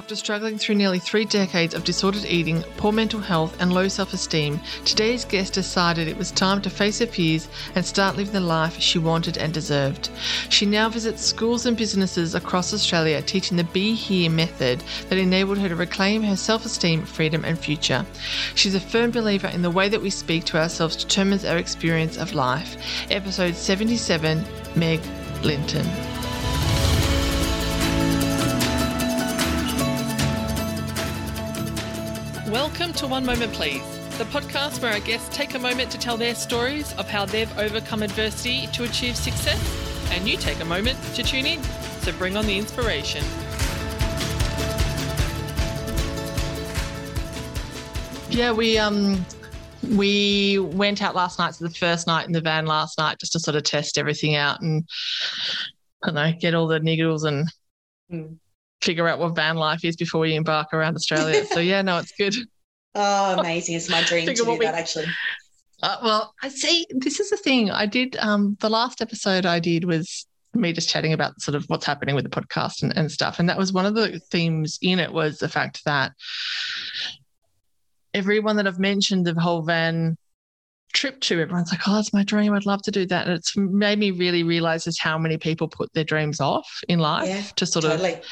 After struggling through nearly three decades of disordered eating, poor mental health, and low self esteem, today's guest decided it was time to face her fears and start living the life she wanted and deserved. She now visits schools and businesses across Australia teaching the Be Here method that enabled her to reclaim her self esteem, freedom, and future. She's a firm believer in the way that we speak to ourselves determines our experience of life. Episode 77 Meg Linton. Welcome to One Moment Please, the podcast where our guests take a moment to tell their stories of how they've overcome adversity to achieve success, and you take a moment to tune in. So bring on the inspiration. Yeah, we um we went out last night, so the first night in the van last night, just to sort of test everything out and I don't know, get all the niggles and mm figure out what van life is before we embark around Australia. so yeah, no, it's good. Oh, amazing! It's my dream to do we, that actually. Uh, well, I see. This is the thing. I did um, the last episode I did was me just chatting about sort of what's happening with the podcast and, and stuff, and that was one of the themes in it was the fact that everyone that I've mentioned the whole van trip to everyone's like oh that's my dream i'd love to do that and it's made me really realize just how many people put their dreams off in life yeah, to sort totally. of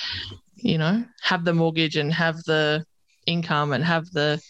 you know have the mortgage and have the income and have the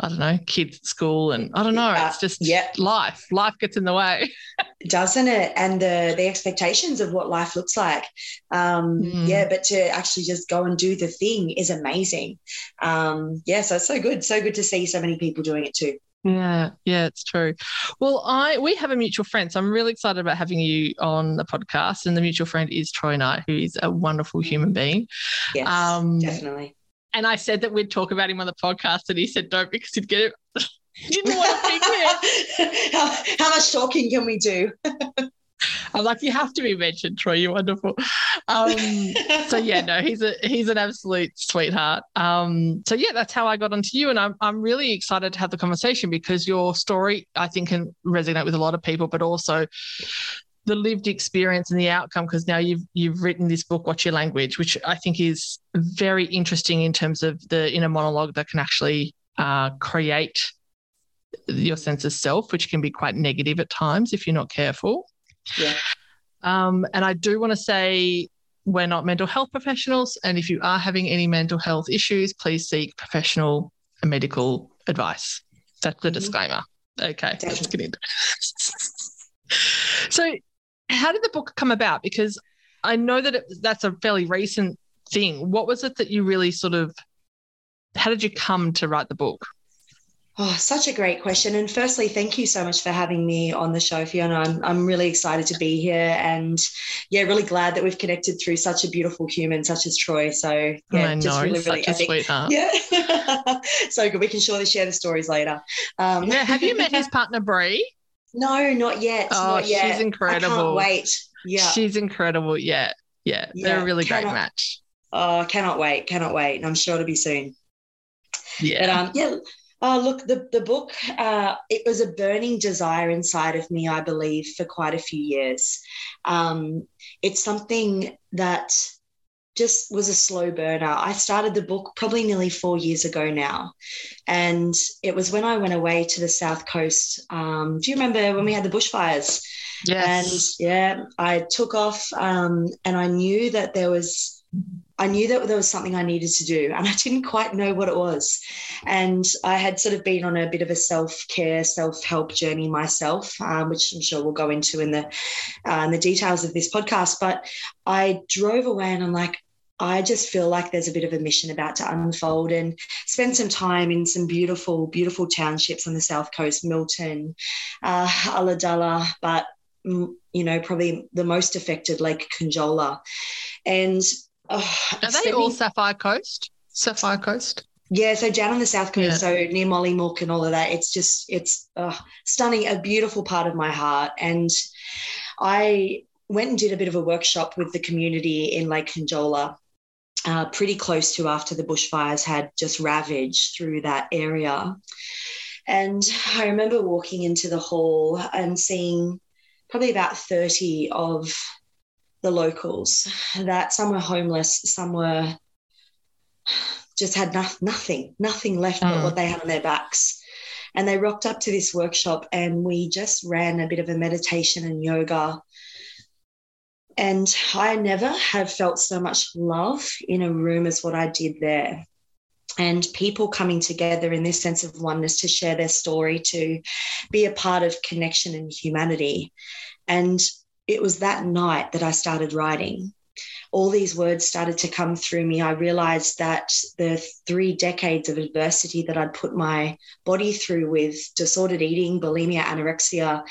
I don't know, kids at school and I don't know. Uh, it's just yeah. life. Life gets in the way. Doesn't it? And the the expectations of what life looks like. Um, mm. Yeah, but to actually just go and do the thing is amazing. Um, yeah, so it's so good. So good to see so many people doing it too. Yeah, yeah, it's true. Well, I we have a mutual friend, so I'm really excited about having you on the podcast. And the mutual friend is Troy Knight, who is a wonderful human being. Yes, um, definitely. And I said that we'd talk about him on the podcast, and he said don't because he'd get it. he didn't want to pick it. how, how much talking can we do? I'm like, you have to be mentioned, Troy. You're wonderful. Um, so yeah, no, he's a he's an absolute sweetheart. Um, so yeah, that's how I got onto you, and I'm I'm really excited to have the conversation because your story I think can resonate with a lot of people, but also the lived experience and the outcome because now you've you've written this book what's your language which i think is very interesting in terms of the inner monologue that can actually uh, create your sense of self which can be quite negative at times if you're not careful yeah. Um, and I do want to say we're not mental health professionals. And if you are having any mental health issues, please seek professional medical advice. That's the mm-hmm. disclaimer. Okay, Definitely. let's get into So, how did the book come about? Because I know that it, that's a fairly recent thing. What was it that you really sort of, how did you come to write the book? Oh, such a great question. And firstly, thank you so much for having me on the show, Fiona. I'm, I'm really excited to be here and yeah, really glad that we've connected through such a beautiful human such as Troy. So yeah, I know, just really, really such a sweetheart. Yeah. so good. We can surely share the stories later. Um, yeah. Have you met his partner, Brie? No, not yet. Oh, not yet. she's incredible. I can't wait. Yeah. She's incredible. Yeah. Yeah. yeah. They're a really cannot, great match. Oh, cannot wait. Cannot wait. And I'm sure it'll be soon. Yeah. But um, yeah, Oh, look, the, the book, uh, it was a burning desire inside of me, I believe, for quite a few years. Um, it's something that just was a slow burner. I started the book probably nearly four years ago now. And it was when I went away to the South Coast. Um, do you remember when we had the bushfires? Yes. And yeah, I took off um, and I knew that there was I knew that there was something I needed to do, and I didn't quite know what it was. And I had sort of been on a bit of a self care, self help journey myself, um, which I'm sure we'll go into in the uh, in the details of this podcast. But I drove away, and I'm like, I just feel like there's a bit of a mission about to unfold and spend some time in some beautiful, beautiful townships on the south coast, Milton, uh, Ulladulla, but mm, you know, probably the most affected, Lake Conjola. And Oh, Are they all Sapphire Coast? Sapphire Coast? Yeah, so down on the south coast, yeah. so near Mollymook and all of that, it's just it's uh, stunning, a beautiful part of my heart. And I went and did a bit of a workshop with the community in Lake Conjola, uh, pretty close to after the bushfires had just ravaged through that area. And I remember walking into the hall and seeing probably about 30 of the locals that some were homeless, some were just had no, nothing, nothing left mm. but what they had on their backs. And they rocked up to this workshop and we just ran a bit of a meditation and yoga. And I never have felt so much love in a room as what I did there. And people coming together in this sense of oneness to share their story, to be a part of connection and humanity. And it was that night that I started writing all these words started to come through me, I realized that the three decades of adversity that I'd put my body through with disordered eating, bulimia, anorexia,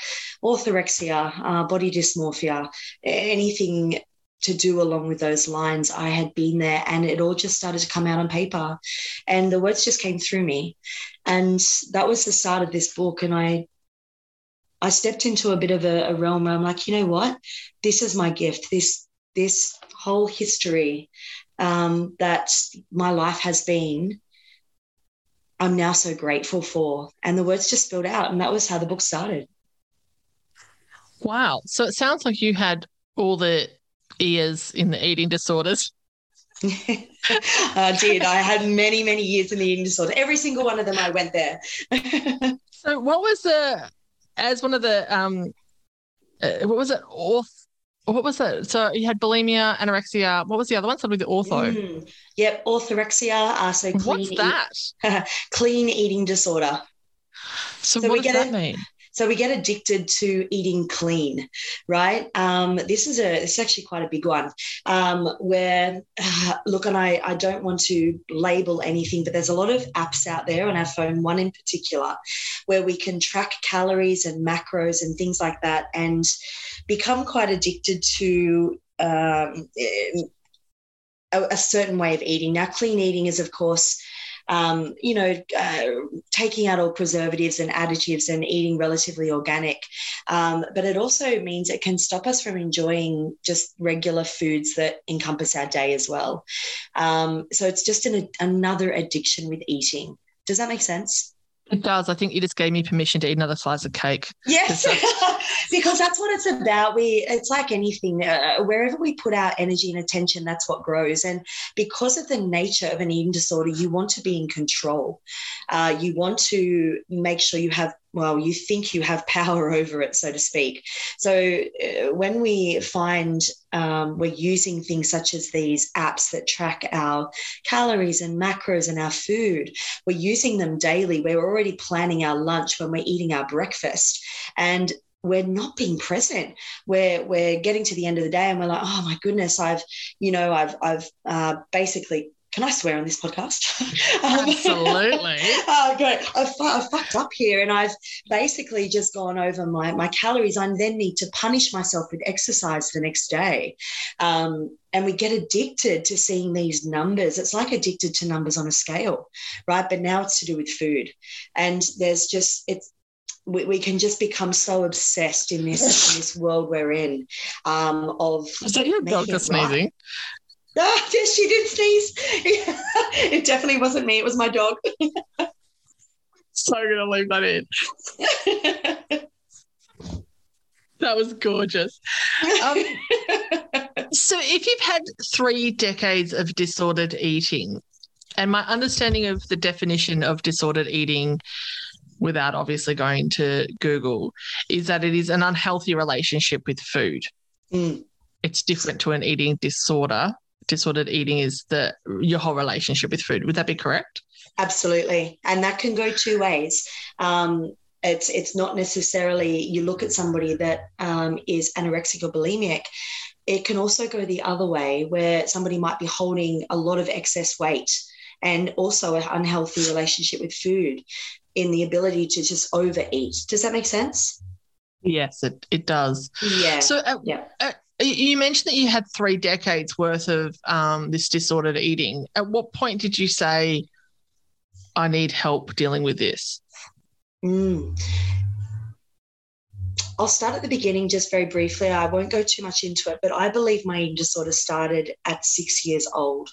orthorexia, uh, body dysmorphia, anything to do along with those lines. I had been there and it all just started to come out on paper. And the words just came through me. And that was the start of this book. And I I stepped into a bit of a, a realm where I'm like, you know what? This is my gift. This this whole history um, that my life has been, I'm now so grateful for. And the words just spilled out. And that was how the book started. Wow. So it sounds like you had all the ears in the eating disorders. I did. I had many, many years in the eating disorder. Every single one of them, I went there. so, what was the, as one of the, um, uh, what was it, auth- what was it? So you had bulimia, anorexia. What was the other one? Something with the ortho. Mm, yep, orthorexia. Uh, so clean what's that? Clean eating disorder. So, so what does that a, mean? So we get addicted to eating clean, right? Um, this is a it's actually quite a big one. Um, where look, and I I don't want to label anything, but there's a lot of apps out there on our phone. One in particular, where we can track calories and macros and things like that, and become quite addicted to um, a, a certain way of eating. Now, clean eating is, of course, um, you know, uh, taking out all preservatives and additives and eating relatively organic. Um, but it also means it can stop us from enjoying just regular foods that encompass our day as well. Um, so it's just an, another addiction with eating. Does that make sense? It does. I think you just gave me permission to eat another slice of cake. Yes, because that's what it's about. We, it's like anything. Uh, wherever we put our energy and attention, that's what grows. And because of the nature of an eating disorder, you want to be in control. Uh, you want to make sure you have well, you think you have power over it, so to speak. So uh, when we find um, we're using things such as these apps that track our calories and macros and our food, we're using them daily. We're already planning our lunch when we're eating our breakfast. And we're not being present. We're we're getting to the end of the day and we're like, oh my goodness, I've you know I've I've uh, basically can I swear on this podcast? Um, Absolutely. oh, great. I've, I've, fucked up here and I've basically just gone over my, my calories. I then need to punish myself with exercise the next day. Um, and we get addicted to seeing these numbers. It's like addicted to numbers on a scale, right? But now it's to do with food. And there's just, it's, we, we can just become so obsessed in this in this world we're in um, of is that your dog sneezing. Ah, yes, she did sneeze. it definitely wasn't me. It was my dog. so gonna leave that in. that was gorgeous. Um, so, if you've had three decades of disordered eating, and my understanding of the definition of disordered eating, without obviously going to Google, is that it is an unhealthy relationship with food. Mm. It's different to an eating disorder disordered eating is the your whole relationship with food. Would that be correct? Absolutely, and that can go two ways. Um, it's it's not necessarily you look at somebody that um, is anorexic or bulimic. It can also go the other way, where somebody might be holding a lot of excess weight and also an unhealthy relationship with food in the ability to just overeat. Does that make sense? Yes, it, it does. Yeah. So, uh, yeah. Uh, you mentioned that you had three decades worth of um, this disordered eating. At what point did you say, I need help dealing with this? Mm. I'll start at the beginning just very briefly. I won't go too much into it, but I believe my eating disorder started at six years old.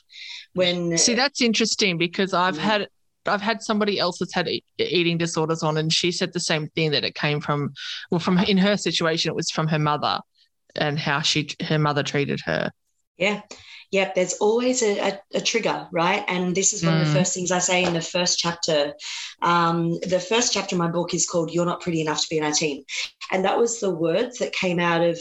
When see, that's interesting because I've mm. had I've had somebody else that's had eating disorders on, and she said the same thing that it came from. Well, from in her situation, it was from her mother and how she her mother treated her. Yeah. Yep, there's always a, a, a, trigger, right? And this is one mm. of the mm. first things I say in the first chapter. Um, the first chapter of my book is called You're Not Pretty Enough to Be in Our Team. And that was the words that came out of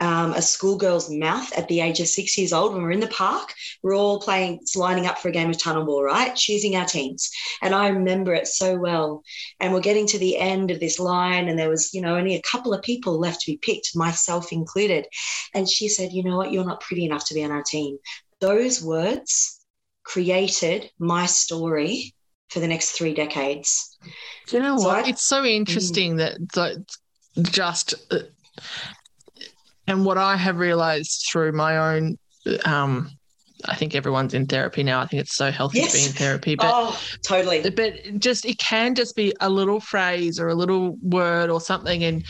um, a schoolgirl's mouth at the age of six years old when we're in the park. We're all playing, lining up for a game of tunnel ball, right? Choosing our teams. And I remember it so well. And we're getting to the end of this line, and there was, you know, only a couple of people left to be picked, myself included. And she said, You know what? You're not pretty enough to be on our team. Those words created my story for the next three decades. Do you know so what? I, it's so interesting mm. that, that just uh, and what I have realized through my own, um, I think everyone's in therapy now. I think it's so healthy yes. to be in therapy. But oh, totally. But just it can just be a little phrase or a little word or something. And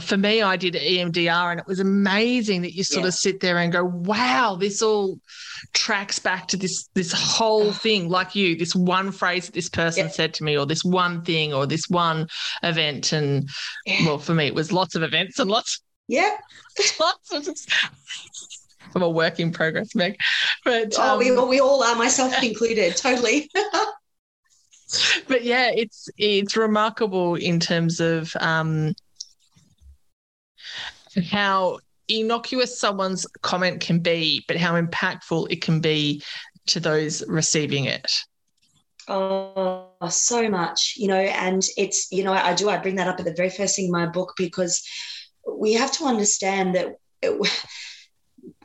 for me, I did EMDR, and it was amazing that you sort yeah. of sit there and go, "Wow, this all tracks back to this this whole thing." Like you, this one phrase that this person yeah. said to me, or this one thing, or this one event. And yeah. well, for me, it was lots of events and lots yeah. I'm a work in progress, Meg. But oh, um, we, we all are, myself included, totally. but yeah, it's it's remarkable in terms of um, how innocuous someone's comment can be, but how impactful it can be to those receiving it. Oh, so much, you know, and it's, you know, I do, I bring that up at the very first thing in my book because we have to understand that it,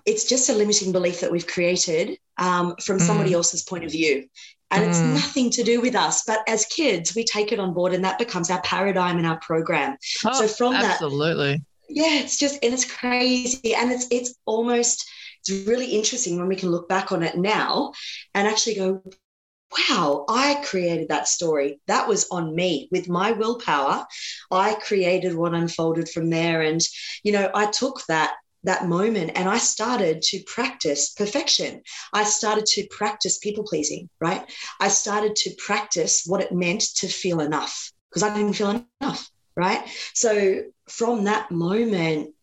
it's just a limiting belief that we've created um, from mm. somebody else's point of view. And mm. it's nothing to do with us. But as kids, we take it on board and that becomes our paradigm and our program. Oh, so from absolutely. that. Absolutely. Yeah, it's just, and it's crazy. And it's, it's almost, it's really interesting when we can look back on it now and actually go, wow, I created that story. That was on me with my willpower. I created what unfolded from there. And, you know, I took that that moment and I started to practice perfection. I started to practice people pleasing, right? I started to practice what it meant to feel enough because I didn't feel enough, right? So from that moment,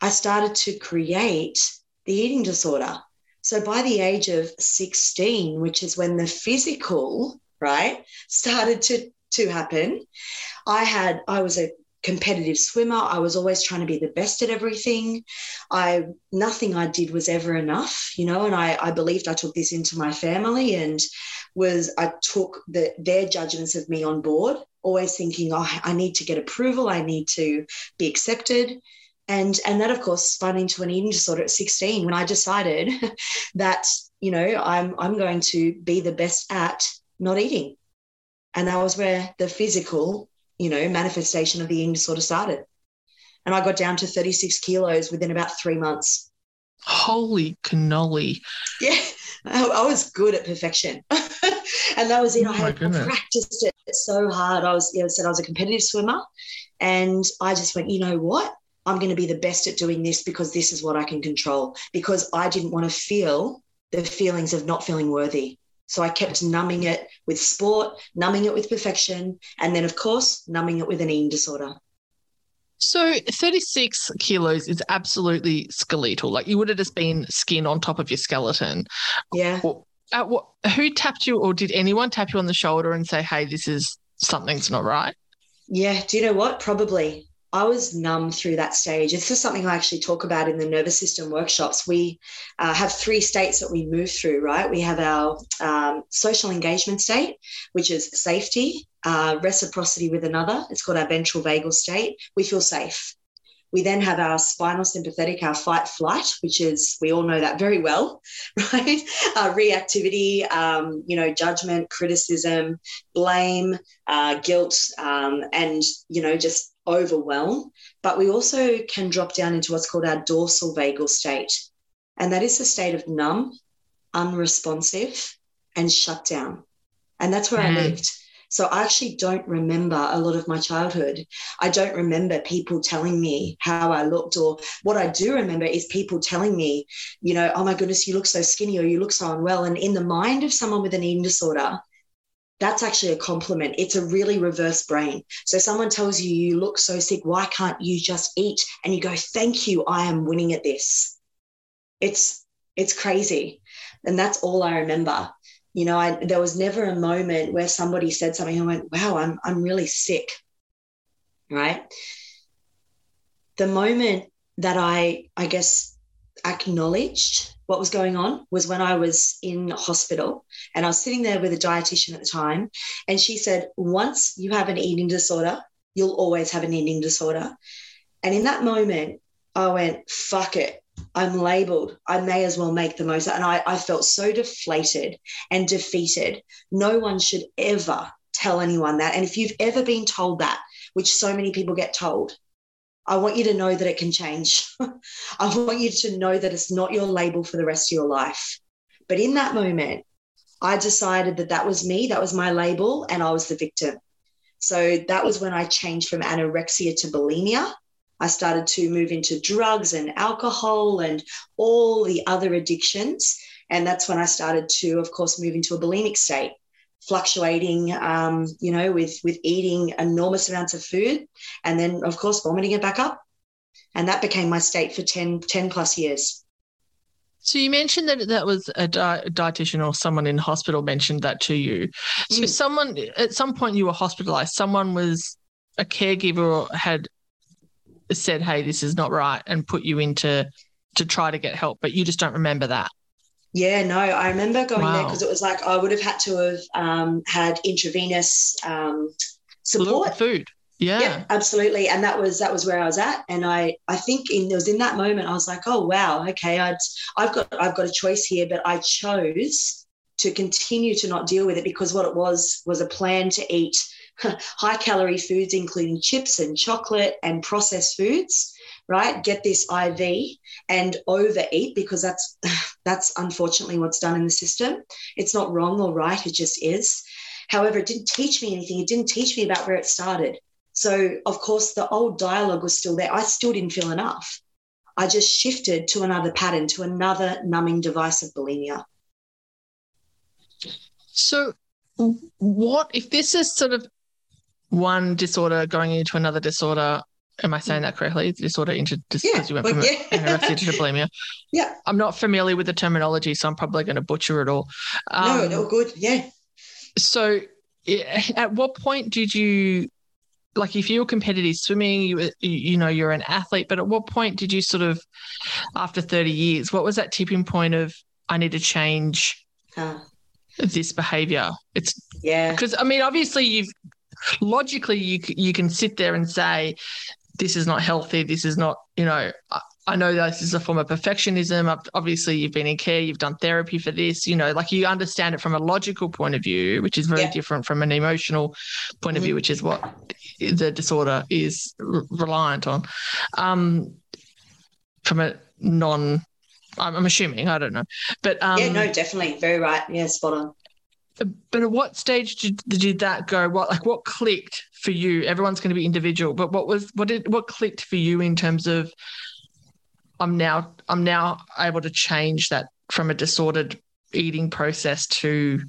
I started to create the eating disorder. So by the age of 16, which is when the physical, right, started to, to happen, I had, I was a competitive swimmer. I was always trying to be the best at everything. I nothing I did was ever enough, you know, and I, I believed I took this into my family and was I took the, their judgments of me on board, always thinking, oh, I need to get approval, I need to be accepted and and that of course spun into an eating disorder at 16 when i decided that you know i'm i'm going to be the best at not eating. And that was where the physical you know manifestation of the eating disorder started. And i got down to 36 kilos within about three months. Holy cannoli. Yeah i, I was good at perfection. And that was it. Oh i had practiced it so hard. I was you know said i was a competitive swimmer. And i just went you know what I'm going to be the best at doing this because this is what I can control. Because I didn't want to feel the feelings of not feeling worthy. So I kept numbing it with sport, numbing it with perfection, and then, of course, numbing it with an eating disorder. So 36 kilos is absolutely skeletal. Like you would have just been skin on top of your skeleton. Yeah. At uh, what, who tapped you, or did anyone tap you on the shoulder and say, hey, this is something's not right? Yeah. Do you know what? Probably. I was numb through that stage. This is something I actually talk about in the nervous system workshops. We uh, have three states that we move through, right? We have our um, social engagement state, which is safety, uh, reciprocity with another. It's called our ventral vagal state. We feel safe. We then have our spinal sympathetic, our fight flight, which is, we all know that very well, right? Uh, reactivity, um, you know, judgment, criticism, blame, uh, guilt, um, and, you know, just overwhelm, but we also can drop down into what's called our dorsal vagal state. And that is a state of numb, unresponsive, and shut down. And that's where mm. I mm-hmm. lived. So I actually don't remember a lot of my childhood. I don't remember people telling me how I looked, or what I do remember is people telling me, you know, oh my goodness, you look so skinny or you look so unwell. And in the mind of someone with an eating disorder, that's actually a compliment. It's a really reverse brain. So someone tells you you look so sick, why can't you just eat? And you go, thank you, I am winning at this. It's It's crazy. And that's all I remember. You know, I, there was never a moment where somebody said something and went, wow, I'm, I'm really sick. Right. The moment that I, I guess, acknowledged what was going on was when I was in hospital and I was sitting there with a dietitian at the time. And she said, once you have an eating disorder, you'll always have an eating disorder. And in that moment, I went, fuck it. I'm labeled. I may as well make the most. And I, I felt so deflated and defeated. No one should ever tell anyone that. And if you've ever been told that, which so many people get told, I want you to know that it can change. I want you to know that it's not your label for the rest of your life. But in that moment, I decided that that was me, that was my label, and I was the victim. So that was when I changed from anorexia to bulimia. I started to move into drugs and alcohol and all the other addictions. And that's when I started to, of course, move into a bulimic state fluctuating, um, you know, with with eating enormous amounts of food, and then of course vomiting it back up, and that became my state for 10, 10 plus years. So you mentioned that that was a di- dietitian or someone in hospital mentioned that to you. So mm. someone at some point you were hospitalized. Someone was a caregiver had said, "Hey, this is not right," and put you into to try to get help, but you just don't remember that. Yeah, no, I remember going wow. there because it was like I would have had to have um, had intravenous um, support. Food. Yeah. yeah. absolutely. And that was that was where I was at. And I I think in it was in that moment I was like, oh wow, okay, I'd I've got I've got a choice here, but I chose to continue to not deal with it because what it was was a plan to eat high calorie foods, including chips and chocolate and processed foods right? Get this IV and overeat because that's that's unfortunately what's done in the system. It's not wrong or right, it just is. However, it didn't teach me anything. It didn't teach me about where it started. So, of course, the old dialogue was still there. I still didn't feel enough. I just shifted to another pattern, to another numbing device of bulimia. So, what if this is sort of one disorder going into another disorder Am I saying that correctly? Disorder into because yeah, you went from yeah. anorexia to bulimia. Yeah. I'm not familiar with the terminology, so I'm probably going to butcher it all. Um, no, no, good. Yeah. So, at what point did you, like, if you were competitive swimming, you you know you're an athlete, but at what point did you sort of, after 30 years, what was that tipping point of I need to change huh. this behavior? It's yeah because I mean obviously you've logically you you can sit there and say this is not healthy. This is not, you know, I, I know this is a form of perfectionism. Obviously, you've been in care, you've done therapy for this, you know, like you understand it from a logical point of view, which is very yeah. different from an emotional point mm-hmm. of view, mm-hmm. which is what the disorder is reliant on. Um, from a non, I'm, assuming, I don't know, but um, yeah, no, definitely, very right, yeah, spot on but at what stage did, did that go? What like what clicked for you? Everyone's going to be individual but what was what did what clicked for you in terms of i'm now i'm now able to change that from a disordered eating process to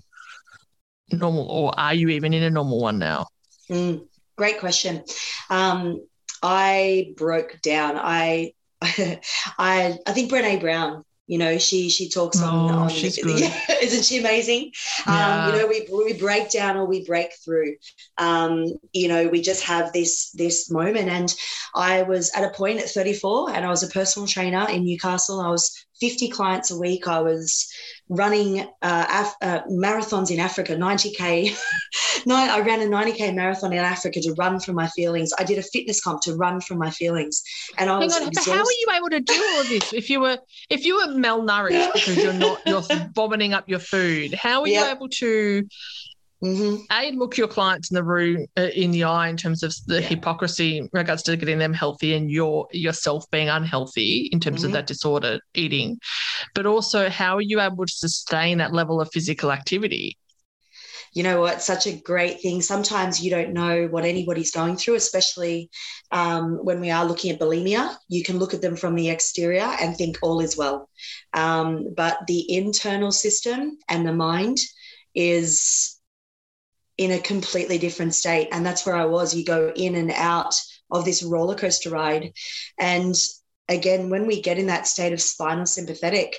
normal or are you even in a normal one now? Mm, great question. Um, i broke down. I I I think Brene Brown you know she she talks on, oh, on she's good. Isn't she amazing yeah. um, you know we, we break down or we break through um, you know we just have this this moment and i was at a point at 34 and i was a personal trainer in newcastle i was 50 clients a week. I was running uh, Af- uh, marathons in Africa, 90K. I ran a 90K marathon in Africa to run from my feelings. I did a fitness comp to run from my feelings. And I Hang was on, but how were you able to do all of this if you were if you were malnourished because you're not you're vomiting up your food? How were yep. you able to Mm-hmm. A, look your clients in the room uh, in the eye in terms of the yeah. hypocrisy in regards to getting them healthy and your yourself being unhealthy in terms mm-hmm. of that disorder eating, but also how are you able to sustain that level of physical activity? You know what? Such a great thing. Sometimes you don't know what anybody's going through, especially um, when we are looking at bulimia. You can look at them from the exterior and think all is well, um, but the internal system and the mind is in a completely different state. And that's where I was. You go in and out of this roller coaster ride. And again, when we get in that state of spinal sympathetic,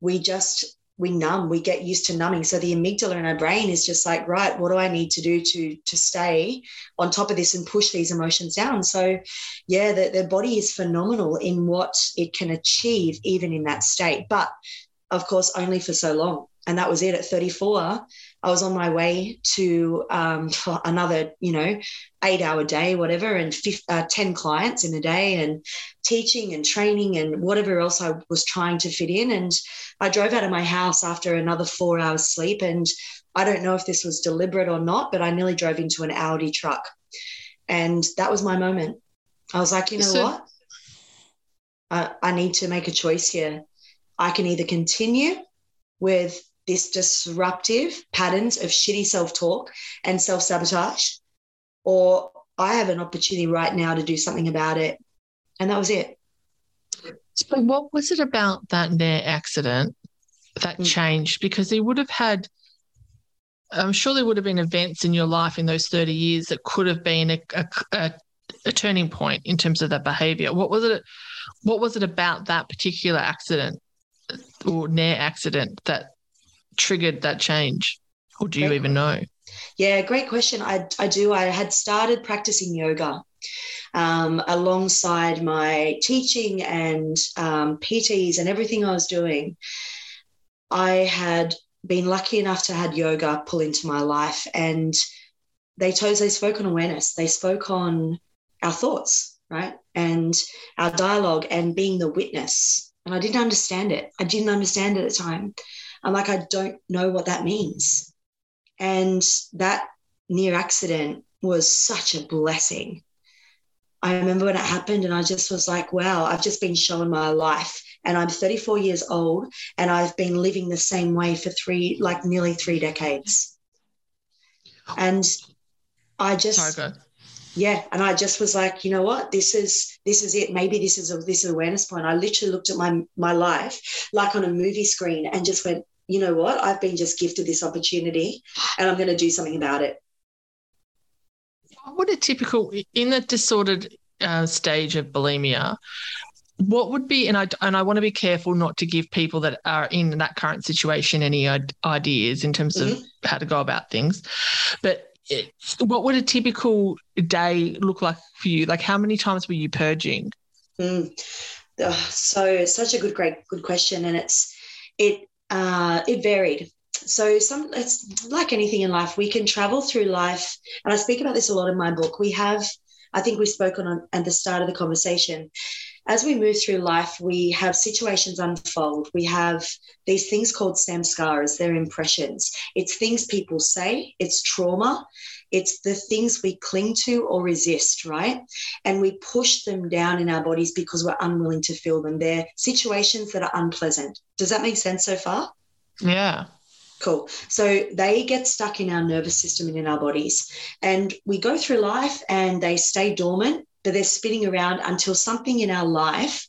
we just we numb we get used to numbing. So the amygdala in our brain is just like right what do i need to do to to stay on top of this and push these emotions down? So yeah the, the body is phenomenal in what it can achieve even in that state but of course only for so long. And that was it at 34 I was on my way to um, another, you know, eight hour day, whatever, and 50, uh, 10 clients in a day and teaching and training and whatever else I was trying to fit in. And I drove out of my house after another four hours sleep. And I don't know if this was deliberate or not, but I nearly drove into an Aldi truck. And that was my moment. I was like, you know so- what? I, I need to make a choice here. I can either continue with this disruptive patterns of shitty self talk and self sabotage, or I have an opportunity right now to do something about it. And that was it. So, what was it about that near accident that mm. changed? Because he would have had, I'm sure there would have been events in your life in those 30 years that could have been a, a, a, a turning point in terms of that behavior. What was it? What was it about that particular accident or near accident that triggered that change? Or do you even know? Yeah, great question. I, I do. I had started practicing yoga um, alongside my teaching and um, PTs and everything I was doing. I had been lucky enough to had yoga pull into my life, and they chose they spoke on awareness. They spoke on our thoughts, right, and our dialogue, and being the witness. And I didn't understand it. I didn't understand it at the time. I'm like, I don't know what that means. And that near accident was such a blessing. I remember when it happened, and I just was like, wow, I've just been shown my life. And I'm 34 years old, and I've been living the same way for three, like nearly three decades. And I just, Sorry, yeah and i just was like you know what this is this is it maybe this is a this is awareness point i literally looked at my my life like on a movie screen and just went you know what i've been just gifted this opportunity and i'm going to do something about it what would a typical in the disordered uh, stage of bulimia what would be and I and I want to be careful not to give people that are in that current situation any ideas in terms mm-hmm. of how to go about things but what would a typical day look like for you? Like, how many times were you purging? Mm. Oh, so, such a good, great, good question, and it's it uh, it varied. So, some it's like anything in life. We can travel through life, and I speak about this a lot in my book. We have, I think, we spoke on at the start of the conversation as we move through life, we have situations unfold. We have these things called samskaras, they're impressions. It's things people say, it's trauma, it's the things we cling to or resist, right? And we push them down in our bodies because we're unwilling to feel them. They're situations that are unpleasant. Does that make sense so far? Yeah. Cool. So they get stuck in our nervous system and in our bodies. And we go through life and they stay dormant but they're spinning around until something in our life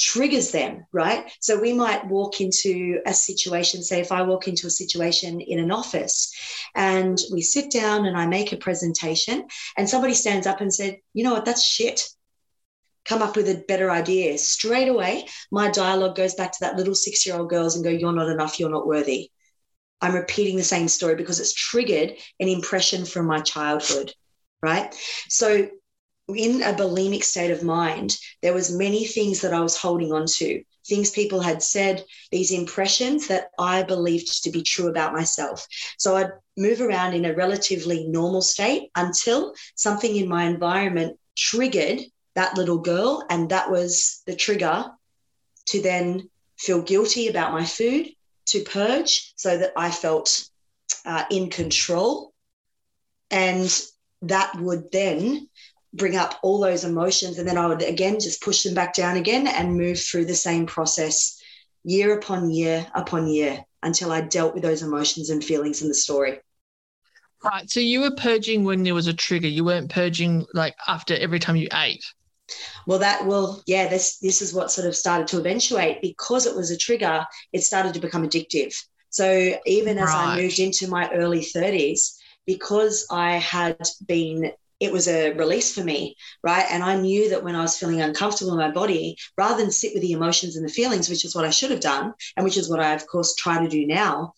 triggers them, right? So we might walk into a situation, say, if I walk into a situation in an office and we sit down and I make a presentation and somebody stands up and said, you know what, that's shit. Come up with a better idea. Straight away, my dialogue goes back to that little six year old girls and go, you're not enough, you're not worthy. I'm repeating the same story because it's triggered an impression from my childhood, right? So in a bulimic state of mind, there was many things that I was holding on to, things people had said, these impressions that I believed to be true about myself. So I'd move around in a relatively normal state until something in my environment triggered that little girl. And that was the trigger to then feel guilty about my food, to purge so that I felt uh, in control. And that would then bring up all those emotions and then I would again just push them back down again and move through the same process year upon year upon year until I dealt with those emotions and feelings in the story. Right. So you were purging when there was a trigger. You weren't purging like after every time you ate. Well, that well, yeah, this this is what sort of started to eventuate because it was a trigger, it started to become addictive. So even as right. I moved into my early 30s, because I had been it was a release for me, right? And I knew that when I was feeling uncomfortable in my body, rather than sit with the emotions and the feelings, which is what I should have done, and which is what I, of course, try to do now,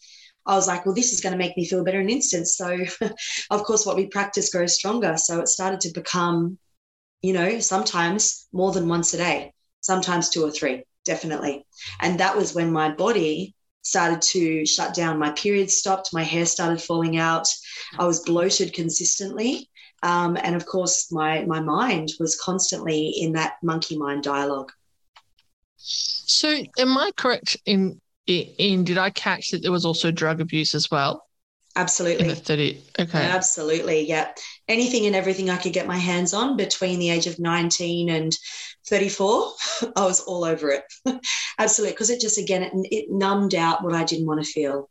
I was like, well, this is going to make me feel better in an instant. So, of course, what we practice grows stronger. So it started to become, you know, sometimes more than once a day, sometimes two or three, definitely. And that was when my body started to shut down. My period stopped, my hair started falling out, I was bloated consistently. Um, and of course, my, my mind was constantly in that monkey mind dialogue. So, am I correct in in did I catch that there was also drug abuse as well? Absolutely. In the 30. Okay. Absolutely. Yeah. Anything and everything I could get my hands on between the age of 19 and 34, I was all over it. absolutely. Because it just, again, it, it, numbed out what I didn't want to feel.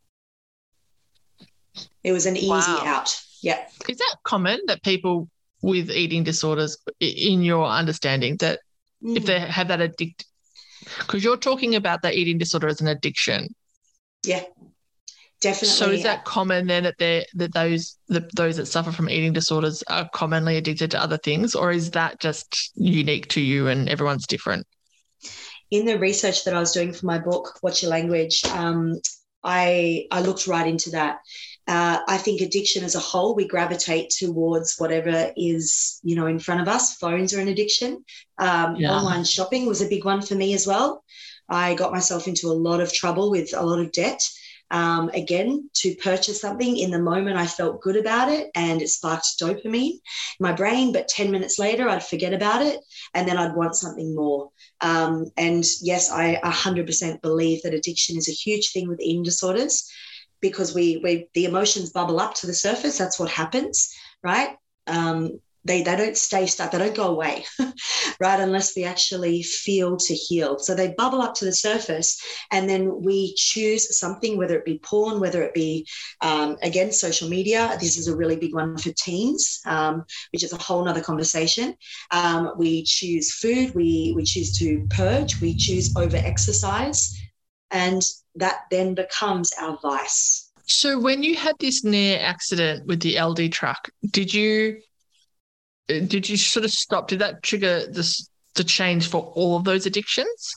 It was an easy wow. out. Yeah. Is that common that people with eating disorders, in your understanding, that mm. if they have that addict, because you're talking about that eating disorder as an addiction. Yeah, definitely. So is that common then that they that those the, those that suffer from eating disorders are commonly addicted to other things, or is that just unique to you and everyone's different? In the research that I was doing for my book, What's Your Language, um, I I looked right into that. Uh, I think addiction as a whole, we gravitate towards whatever is, you know, in front of us. Phones are an addiction. Um, yeah. Online shopping was a big one for me as well. I got myself into a lot of trouble with a lot of debt. Um, again, to purchase something in the moment, I felt good about it and it sparked dopamine in my brain. But 10 minutes later, I'd forget about it and then I'd want something more. Um, and yes, I 100% believe that addiction is a huge thing with eating disorders because we, we the emotions bubble up to the surface. That's what happens, right? Um, they, they don't stay stuck, they don't go away, right? Unless we actually feel to heal. So they bubble up to the surface, and then we choose something, whether it be porn, whether it be, um, again, social media. This is a really big one for teens, um, which is a whole nother conversation. Um, we choose food, we, we choose to purge, we choose over exercise. And that then becomes our vice. So when you had this near accident with the Aldi truck, did you uh, did you sort of stop? Did that trigger this the change for all of those addictions?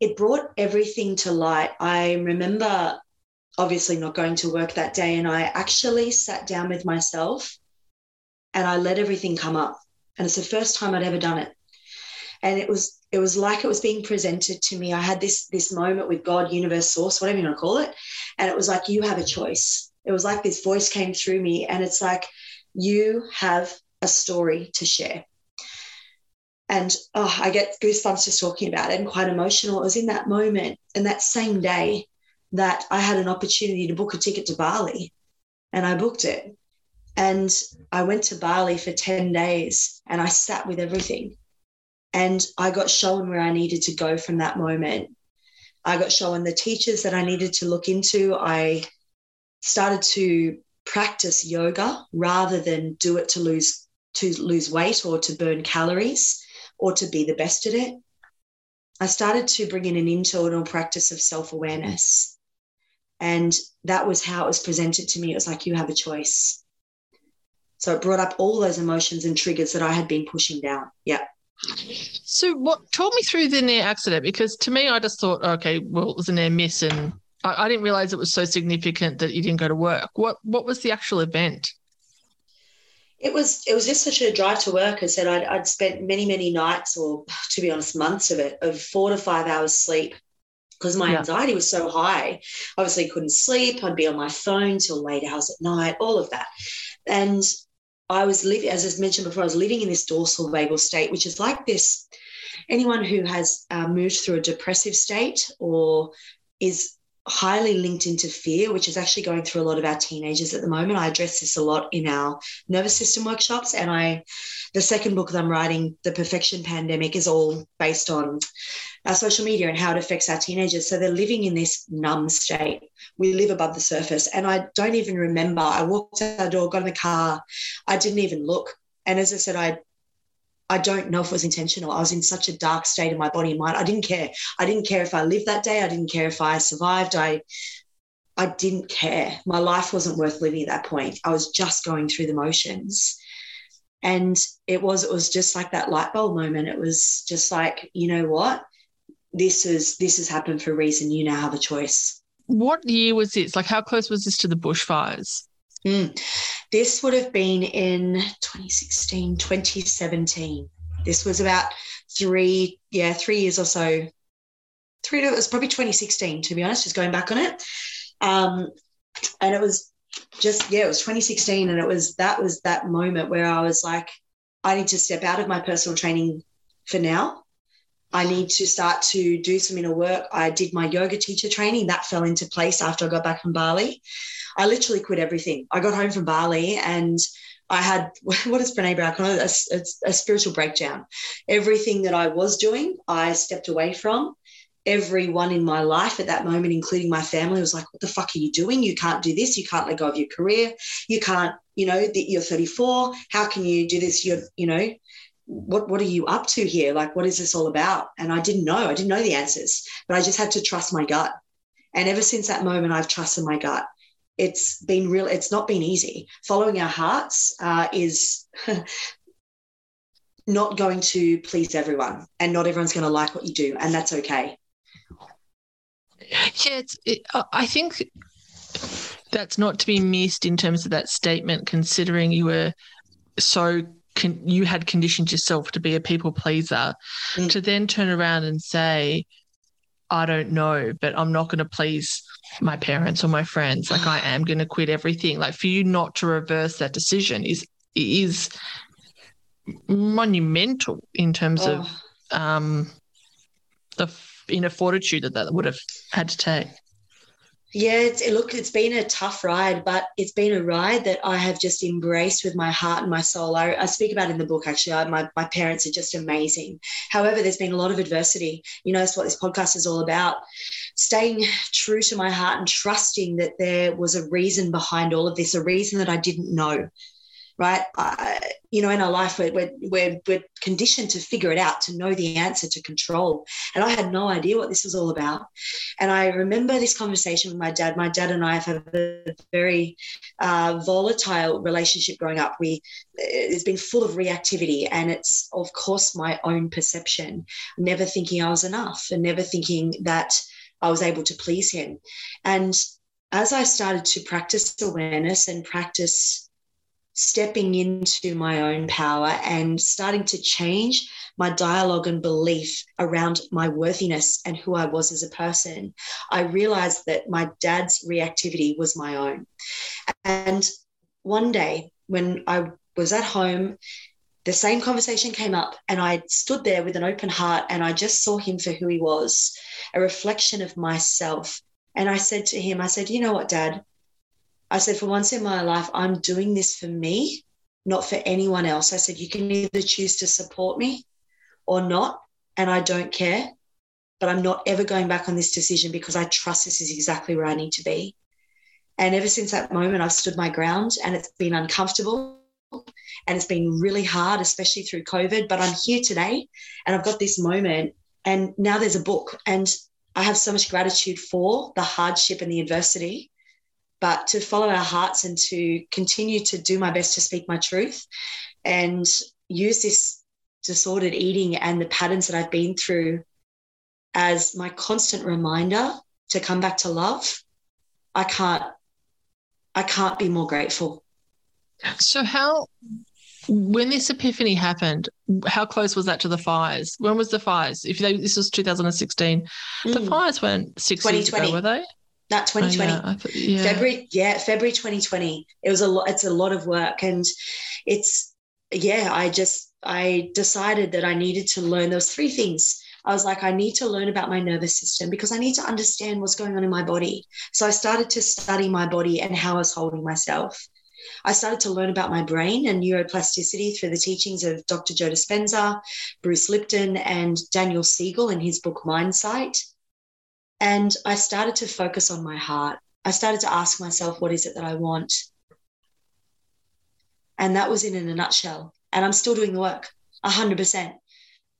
It brought everything to light. I remember obviously not going to work that day and I actually sat down with myself and I let everything come up. And it's the first time I'd ever done it. And it was it was like it was being presented to me. I had this this moment with God, universe, source, whatever you want to call it, and it was like you have a choice. It was like this voice came through me, and it's like you have a story to share. And oh, I get goosebumps just talking about it and quite emotional. It was in that moment and that same day that I had an opportunity to book a ticket to Bali and I booked it. And I went to Bali for 10 days and I sat with everything. And I got shown where I needed to go from that moment. I got shown the teachers that I needed to look into. I started to practice yoga rather than do it to lose to lose weight or to burn calories or to be the best at it. I started to bring in an internal practice of self-awareness. And that was how it was presented to me. It was like you have a choice. So it brought up all those emotions and triggers that I had been pushing down. Yeah. So, what talk me through the near accident? Because to me, I just thought, okay, well, it was a near miss, and I, I, didn't realize it was so significant that you didn't go to work. What What was the actual event? It was it was just such a drive to work. I said I'd, I'd spent many many nights, or to be honest, months of it, of four to five hours sleep because my yeah. anxiety was so high. Obviously, couldn't sleep. I'd be on my phone till late hours at night. All of that, and I was living, as I mentioned before, I was living in this dorsal vagal state, which is like this. Anyone who has uh, moved through a depressive state or is highly linked into fear, which is actually going through a lot of our teenagers at the moment. I address this a lot in our nervous system workshops. And I, the second book that I'm writing, The Perfection Pandemic, is all based on our social media and how it affects our teenagers. So they're living in this numb state. We live above the surface. And I don't even remember. I walked out the door, got in the car. I didn't even look. And as I said, I I don't know if it was intentional. I was in such a dark state of my body and mind. I didn't care. I didn't care if I lived that day. I didn't care if I survived. I I didn't care. My life wasn't worth living at that point. I was just going through the motions. And it was, it was just like that light bulb moment. It was just like, you know what? This is this has happened for a reason. You now have a choice. What year was this? Like how close was this to the bushfires? Mm. This would have been in 2016, 2017. This was about three, yeah, three years or so. Three, it was probably 2016, to be honest, just going back on it. Um, and it was just, yeah, it was 2016. And it was, that was that moment where I was like, I need to step out of my personal training for now. I need to start to do some inner work. I did my yoga teacher training. That fell into place after I got back from Bali. I literally quit everything. I got home from Bali and I had what does Brene Brown call it? A, a, a, spiritual breakdown. Everything that I was doing, I stepped away from. Everyone in my life at that moment, including my family, was like, "What the fuck are you doing? You can't do this. You can't let go of your career. You can't, you know, you're 34. How can you do this? You're, you know, what what are you up to here? Like, what is this all about?" And I didn't know. I didn't know the answers, but I just had to trust my gut. And ever since that moment, I've trusted my gut it's been real it's not been easy following our hearts uh, is not going to please everyone and not everyone's going to like what you do and that's okay yeah it, i think that's not to be missed in terms of that statement considering you were so con- you had conditioned yourself to be a people pleaser mm. to then turn around and say i don't know but i'm not going to please my parents or my friends like i am going to quit everything like for you not to reverse that decision is is monumental in terms oh. of um the inner fortitude that that would have had to take yeah, it's, it, look, it's been a tough ride, but it's been a ride that I have just embraced with my heart and my soul. I, I speak about in the book, actually. I, my, my parents are just amazing. However, there's been a lot of adversity. You know, that's what this podcast is all about. Staying true to my heart and trusting that there was a reason behind all of this, a reason that I didn't know right? Uh, you know, in our life, we're, we're, we're, conditioned to figure it out, to know the answer, to control. And I had no idea what this was all about. And I remember this conversation with my dad. My dad and I have had a very uh, volatile relationship growing up. We it's been full of reactivity, and it's of course my own perception. Never thinking I was enough, and never thinking that I was able to please him. And as I started to practice awareness and practice stepping into my own power and starting to change my dialogue and belief around my worthiness and who I was as a person, I realized that my dad's reactivity was my own. And one day when I was at home, the same conversation came up, and I stood there with an open heart and I just saw him for who he was, a reflection of myself. And I said to him, I said, You know what, dad? I said, for once in my life, I'm doing this for me, not for anyone else. I said, you can either choose to support me or not, and I don't care. But I'm not ever going back on this decision because I trust this is exactly where I need to be. And ever since that moment, I've stood my ground and it's been uncomfortable and it's been really hard, especially through COVID. But I'm here today and I've got this moment. And now there's a book. And I have so much gratitude for the hardship and the adversity but to follow our hearts and to continue to do my best to speak my truth and use this disordered eating and the patterns that I've been through as my constant reminder to come back to love, I can't I can't be more grateful. So how when this epiphany happened, how close was that to the fires? When was the fires? If they, this was 2016, mm. the fires weren't six years ago, were they? That 2020 oh, yeah. Thought, yeah. February, yeah, February 2020. It was a lot. It's a lot of work, and it's yeah. I just I decided that I needed to learn. those three things. I was like, I need to learn about my nervous system because I need to understand what's going on in my body. So I started to study my body and how I was holding myself. I started to learn about my brain and neuroplasticity through the teachings of Dr. Joe Dispenza, Bruce Lipton, and Daniel Siegel in his book Mindsight. And I started to focus on my heart. I started to ask myself, what is it that I want? And that was in, in a nutshell. And I'm still doing the work 100%.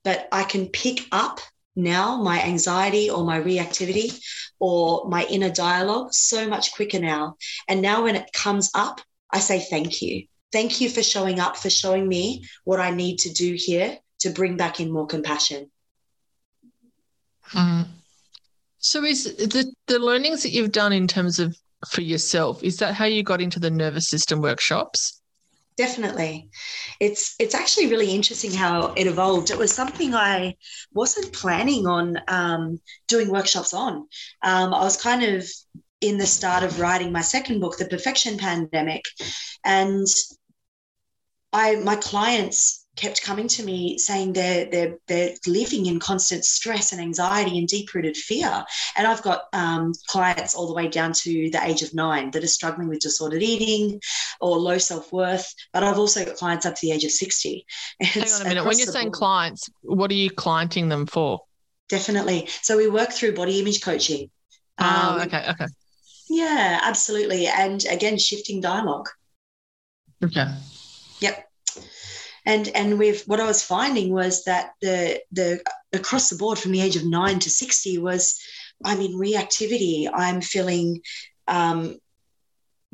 But I can pick up now my anxiety or my reactivity or my inner dialogue so much quicker now. And now when it comes up, I say thank you. thank you for showing up, for showing me what I need to do here to bring back in more compassion. Mm. So, is the, the learnings that you've done in terms of for yourself, is that how you got into the nervous system workshops? Definitely. It's it's actually really interesting how it evolved. It was something I wasn't planning on um, doing workshops on. Um, I was kind of in the start of writing my second book, The Perfection Pandemic, and I my clients kept coming to me saying they're they're they're living in constant stress and anxiety and deep rooted fear. And I've got um, clients all the way down to the age of nine that are struggling with disordered eating or low self worth. But I've also got clients up to the age of sixty. Hang on a minute. When you're saying board. clients, what are you clienting them for? Definitely. So we work through body image coaching. Oh, um, okay, okay. Yeah, absolutely. And again, shifting dialogue. Okay. Yep and and with what I was finding was that the the across the board from the age of nine to sixty was I'm in reactivity. I'm feeling um,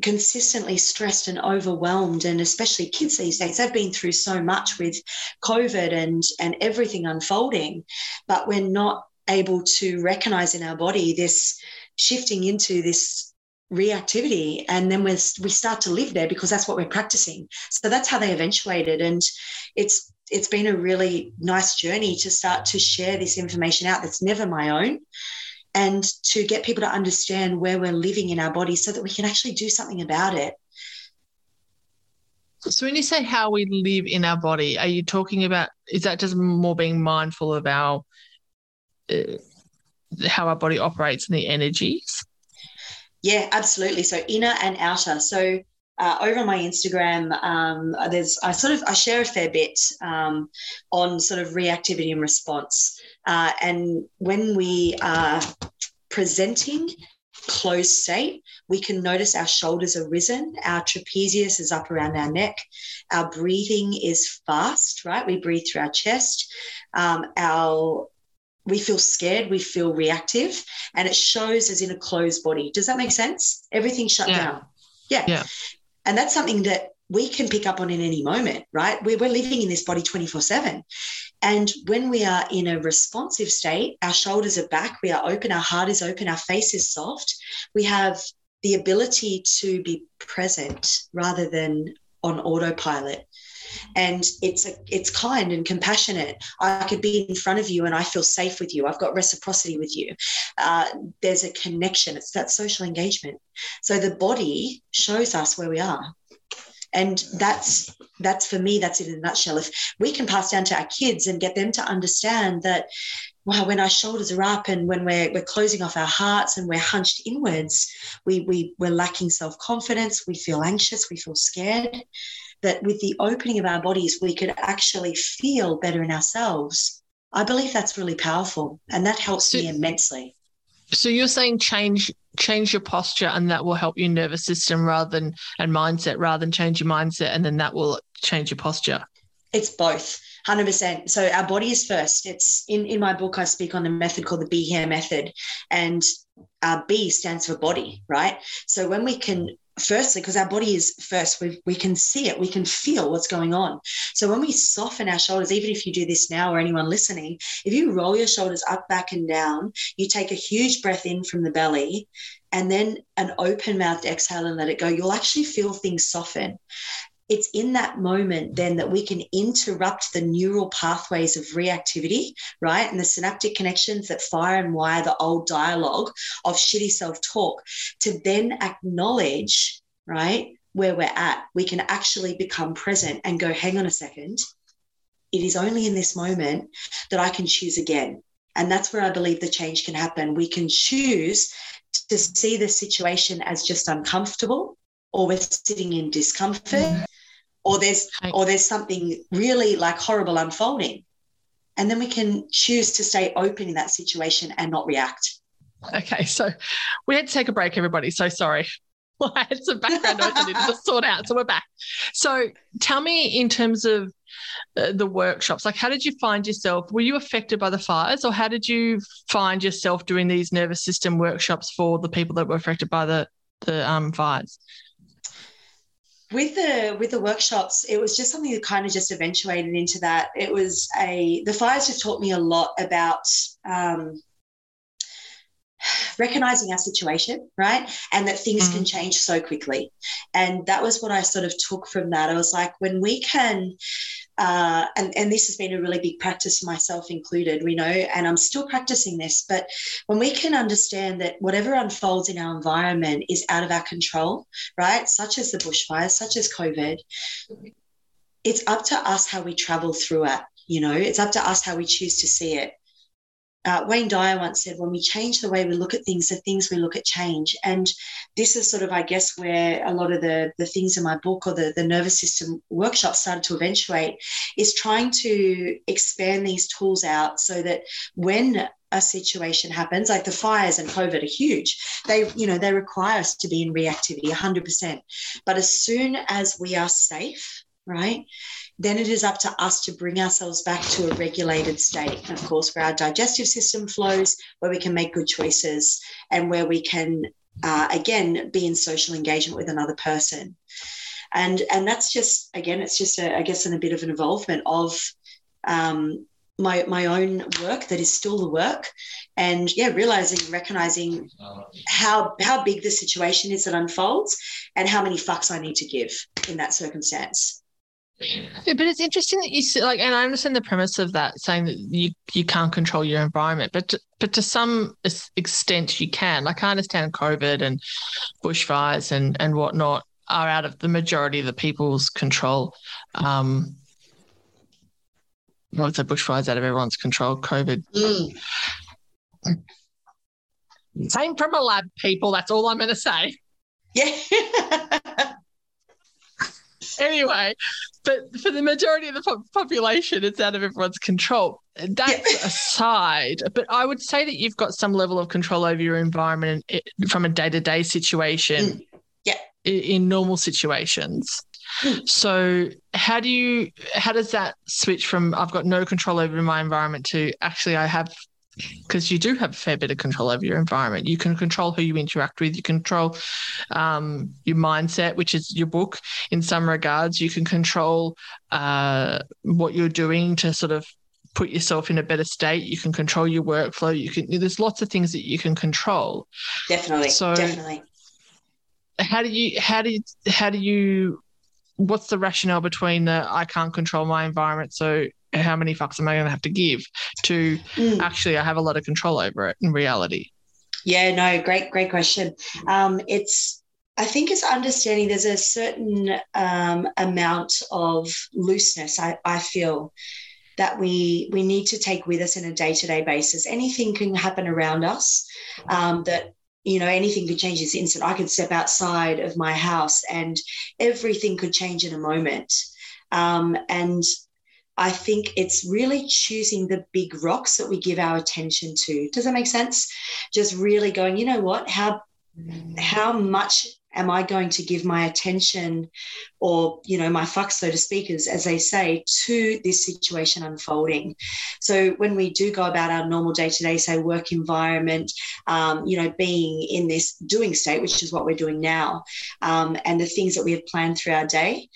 consistently stressed and overwhelmed and especially kids these days they've been through so much with covid and and everything unfolding but we're not able to recognize in our body this shifting into this reactivity and then we we start to live there because that's what we're practicing. So that's how they eventuated and it's it's been a really nice journey to start to share this information out that's never my own and to get people to understand where we're living in our bodies so that we can actually do something about it. So when you say how we live in our body are you talking about is that just more being mindful of our uh, how our body operates and the energies yeah, absolutely. So inner and outer. So uh, over my Instagram, um, there's I sort of I share a fair bit um, on sort of reactivity and response. Uh, and when we are presenting closed state, we can notice our shoulders are risen, our trapezius is up around our neck, our breathing is fast, right? We breathe through our chest. Um, our we feel scared, we feel reactive, and it shows as in a closed body. Does that make sense? Everything shut yeah. down. Yeah. Yeah. And that's something that we can pick up on in any moment, right? We're, we're living in this body 24 7. And when we are in a responsive state, our shoulders are back, we are open, our heart is open, our face is soft. We have the ability to be present rather than on autopilot and it's a, it's kind and compassionate. I could be in front of you and I feel safe with you. I've got reciprocity with you. Uh, there's a connection. It's that social engagement. So the body shows us where we are. And that's that's for me, that's it in a nutshell. If we can pass down to our kids and get them to understand that wow, when our shoulders are up and when we're, we're closing off our hearts and we're hunched inwards, we, we, we're lacking self confidence, we feel anxious, we feel scared that with the opening of our bodies, we could actually feel better in ourselves. I believe that's really powerful and that helps so, me immensely. So you're saying change change your posture and that will help your nervous system rather than and mindset rather than change your mindset and then that will change your posture. It's both. 100%. So our body is first. It's in, in my book, I speak on the method called the Be Here method. And uh, B stands for body, right? So when we can firstly because our body is first we, we can see it we can feel what's going on. So when we soften our shoulders even if you do this now or anyone listening if you roll your shoulders up back and down you take a huge breath in from the belly and then an open mouthed exhale and let it go you'll actually feel things soften it's in that moment then that we can interrupt the neural pathways of reactivity, right? And the synaptic connections that fire and wire the old dialogue of shitty self talk to then acknowledge, right, where we're at. We can actually become present and go, hang on a second. It is only in this moment that I can choose again. And that's where I believe the change can happen. We can choose to see the situation as just uncomfortable or we're sitting in discomfort mm-hmm or there's or there's something really like horrible unfolding and then we can choose to stay open in that situation and not react okay so we had to take a break everybody so sorry well, I had some background noise I needed to sort out. So we're back. So tell me in terms of uh, the workshops, like how did you find yourself? Were you affected by the fires or how did you find yourself doing these nervous system workshops for the people that were affected by the, the um, fires? With the with the workshops it was just something that kind of just eventuated into that it was a the fires just taught me a lot about um, recognizing our situation, right? And that things mm-hmm. can change so quickly. And that was what I sort of took from that. I was like, when we can, uh, and, and this has been a really big practice myself included, we know, and I'm still practicing this, but when we can understand that whatever unfolds in our environment is out of our control, right? Such as the bushfires, such as COVID, it's up to us how we travel through it. You know, it's up to us how we choose to see it uh, Wayne Dyer once said, when we change the way we look at things, the things we look at change. And this is sort of, I guess, where a lot of the, the things in my book or the, the nervous system workshop started to eventuate is trying to expand these tools out so that when a situation happens like the fires and covid are huge they you know they require us to be in reactivity 100% but as soon as we are safe right then it is up to us to bring ourselves back to a regulated state. of course, where our digestive system flows, where we can make good choices, and where we can, uh, again, be in social engagement with another person. And, and that's just, again, it's just, a, I guess, in a bit of an involvement of um, my, my own work that is still the work. And yeah, realizing, recognizing how, how big the situation is that unfolds and how many fucks I need to give in that circumstance. Yeah, but it's interesting that you see, like, and I understand the premise of that, saying that you you can't control your environment, but to, but to some extent you can. Like, I understand COVID and bushfires and and whatnot are out of the majority of the people's control. Um, would say bushfires out of everyone's control. COVID. Mm. Same from a lab, people. That's all I'm going to say. Yeah. Anyway, but for the majority of the population, it's out of everyone's control. That's yeah. aside, but I would say that you've got some level of control over your environment from a day to day situation. Mm. Yeah. In normal situations. Mm. So how do you how does that switch from I've got no control over my environment to actually I have because you do have a fair bit of control over your environment. You can control who you interact with. You control um, your mindset, which is your book. In some regards, you can control uh, what you're doing to sort of put yourself in a better state. You can control your workflow. You can. There's lots of things that you can control. Definitely. So definitely. How do you? How do you? How do you? What's the rationale between the I can't control my environment, so how many fucks am I going to have to give to mm. actually I have a lot of control over it in reality? Yeah, no, great, great question. Um, it's I think it's understanding there's a certain um, amount of looseness I, I feel that we we need to take with us in a day-to-day basis. Anything can happen around us um, that you know anything could change this instant. I could step outside of my house and everything could change in a moment. Um, and I think it's really choosing the big rocks that we give our attention to. Does that make sense? Just really going, you know what? How how much am I going to give my attention or, you know, my fuck, so to speak, as, as they say, to this situation unfolding? So when we do go about our normal day to day, say, work environment, um, you know, being in this doing state, which is what we're doing now, um, and the things that we have planned through our day,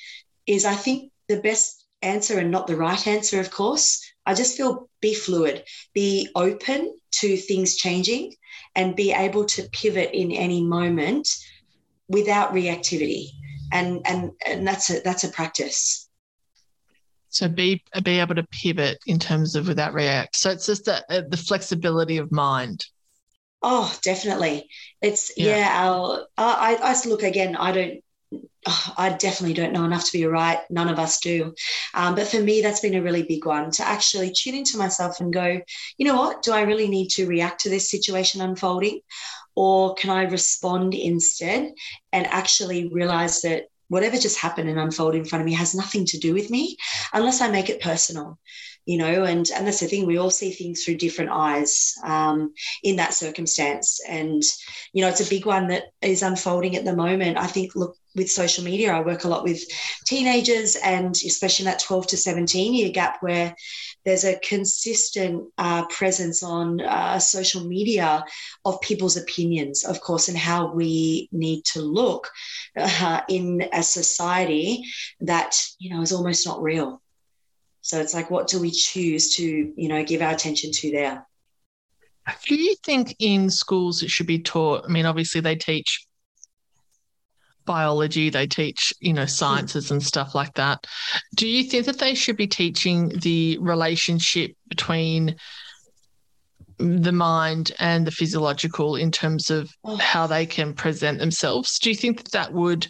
is I think the best answer and not the right answer, of course. I just feel be fluid, be open to things changing, and be able to pivot in any moment without reactivity. And and and that's a that's a practice. So be be able to pivot in terms of without react. So it's just the uh, the flexibility of mind. Oh, definitely. It's yeah. yeah our, I I look again. I don't I definitely don't know enough to be right. None of us do. Um, but for me, that's been a really big one to actually tune into myself and go, you know what? Do I really need to react to this situation unfolding? Or can I respond instead and actually realize that whatever just happened and unfolded in front of me has nothing to do with me unless I make it personal. You know and and that's the thing we all see things through different eyes um, in that circumstance. And you know it's a big one that is unfolding at the moment. I think look with social media i work a lot with teenagers and especially in that 12 to 17 year gap where there's a consistent uh, presence on uh, social media of people's opinions of course and how we need to look uh, in a society that you know is almost not real so it's like, what do we choose to, you know, give our attention to there? Do you think in schools it should be taught? I mean, obviously they teach biology, they teach, you know, hmm. sciences and stuff like that. Do you think that they should be teaching the relationship between the mind and the physiological in terms of oh. how they can present themselves? Do you think that that would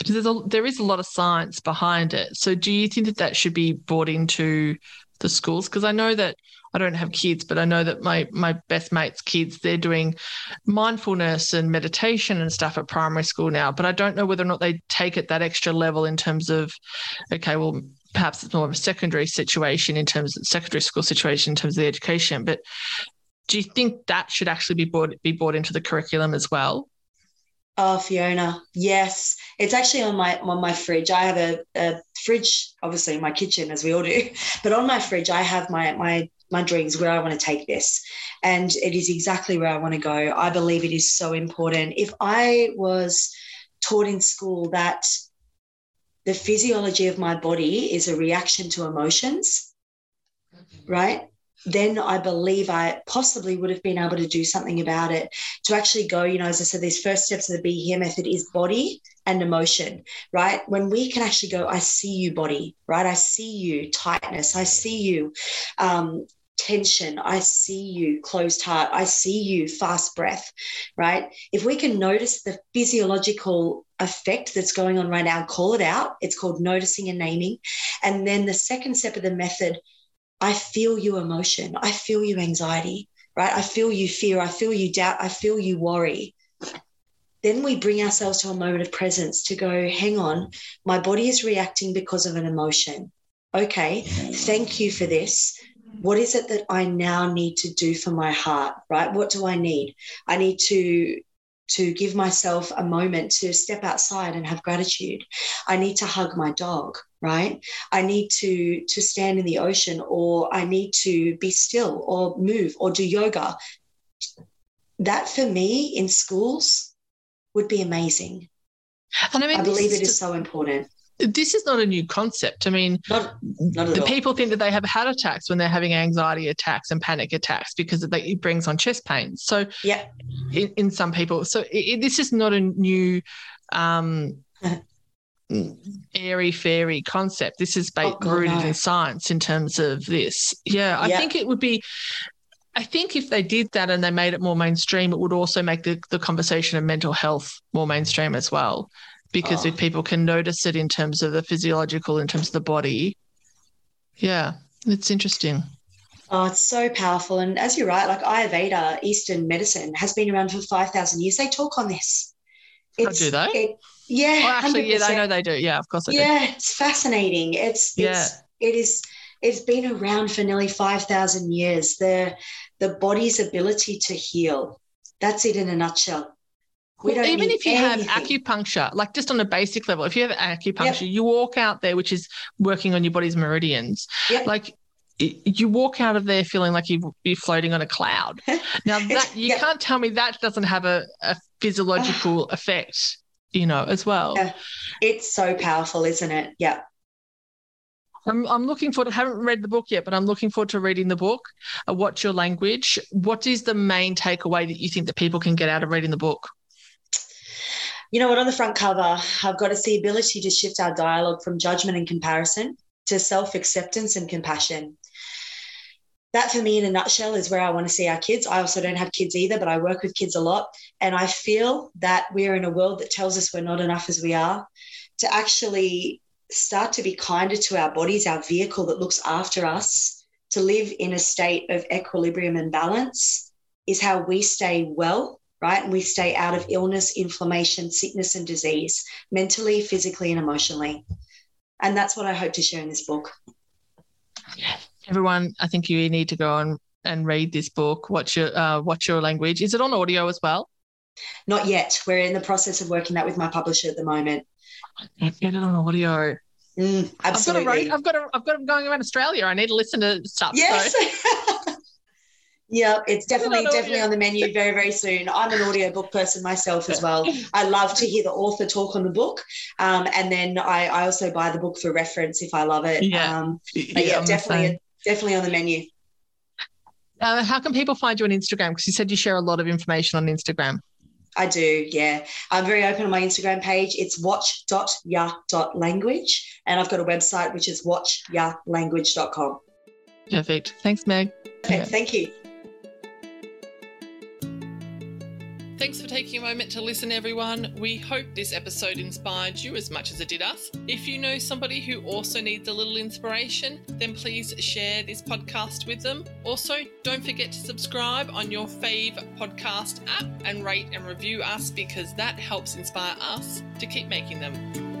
because there's a, there is a lot of science behind it. So do you think that that should be brought into the schools? Because I know that I don't have kids, but I know that my my best mates' kids they're doing mindfulness and meditation and stuff at primary school now. But I don't know whether or not they take it that extra level in terms of, okay, well perhaps it's more of a secondary situation in terms of secondary school situation in terms of the education. But do you think that should actually be brought be brought into the curriculum as well? Oh, Fiona, yes. It's actually on my on my fridge. I have a, a fridge, obviously in my kitchen, as we all do. But on my fridge, I have my my my dreams where I want to take this. And it is exactly where I want to go. I believe it is so important. If I was taught in school that the physiology of my body is a reaction to emotions, mm-hmm. right? Then I believe I possibly would have been able to do something about it. To actually go, you know, as I said, these first steps of the Be Here method is body and emotion, right? When we can actually go, I see you, body, right? I see you, tightness. I see you, um, tension. I see you, closed heart. I see you, fast breath, right? If we can notice the physiological effect that's going on right now, call it out. It's called noticing and naming. And then the second step of the method, I feel you emotion. I feel you anxiety, right? I feel you fear. I feel you doubt. I feel you worry. Then we bring ourselves to a moment of presence to go, hang on, my body is reacting because of an emotion. Okay, thank you for this. What is it that I now need to do for my heart, right? What do I need? I need to to give myself a moment to step outside and have gratitude. I need to hug my dog, right? I need to to stand in the ocean or I need to be still or move or do yoga. That for me in schools would be amazing. And I, mean, I believe it is so important this is not a new concept. I mean, not, not the people think that they have heart attacks when they're having anxiety attacks and panic attacks because it, it brings on chest pain. So, yeah, in, in some people, so it, this is not a new um, airy fairy concept. This is ba- oh, rooted no. in science in terms of this. Yeah, I think it would be. I think if they did that and they made it more mainstream, it would also make the, the conversation of mental health more mainstream as well because oh. if people can notice it in terms of the physiological, in terms of the body, yeah, it's interesting. Oh, it's so powerful. And as you're right, like Ayurveda, Eastern medicine, has been around for 5,000 years. They talk on this. Oh, it's, oh, do they? It, yeah. Oh, actually, 100%. yeah, I know they do. Yeah, of course they yeah, do. it's fascinating. It's, yeah. it's, it is, it's been around for nearly 5,000 years. The, the body's ability to heal. That's it in a nutshell. We even if you anything. have acupuncture, like just on a basic level, if you have acupuncture, yep. you walk out there, which is working on your body's meridians. Yep. Like you walk out of there feeling like you are floating on a cloud. Now that you can't tell me that doesn't have a, a physiological effect, you know, as well. Yeah. It's so powerful, isn't it? Yeah. I'm, I'm looking forward. I haven't read the book yet, but I'm looking forward to reading the book. Uh, What's your language? What is the main takeaway that you think that people can get out of reading the book? You know what? On the front cover, I've got it's the ability to shift our dialogue from judgment and comparison to self acceptance and compassion. That, for me, in a nutshell, is where I want to see our kids. I also don't have kids either, but I work with kids a lot. And I feel that we're in a world that tells us we're not enough as we are. To actually start to be kinder to our bodies, our vehicle that looks after us, to live in a state of equilibrium and balance is how we stay well right? And we stay out of illness, inflammation, sickness, and disease, mentally, physically, and emotionally. And that's what I hope to share in this book. Yeah. Everyone, I think you need to go and, and read this book. Watch your uh, watch your language. Is it on audio as well? Not yet. We're in the process of working that with my publisher at the moment. Get it on audio. Mm, absolutely. I've got to i've got to. I've got them going around Australia. I need to listen to stuff. Yes. So. yeah, it's definitely definitely on the menu very very soon. I'm an audiobook person myself as well. I love to hear the author talk on the book, um, and then I, I also buy the book for reference if I love it. Yeah, um, but yeah, I'm definitely definitely on the menu. Uh, how can people find you on Instagram? Because you said you share a lot of information on Instagram. I do, yeah. I'm very open on my Instagram page. It's watch.ya.language. And I've got a website which is watchyalanguage.com. Perfect. Thanks, Meg. Okay, Thank you. Thanks for taking a moment to listen, everyone. We hope this episode inspired you as much as it did us. If you know somebody who also needs a little inspiration, then please share this podcast with them. Also, don't forget to subscribe on your fave podcast app and rate and review us because that helps inspire us to keep making them.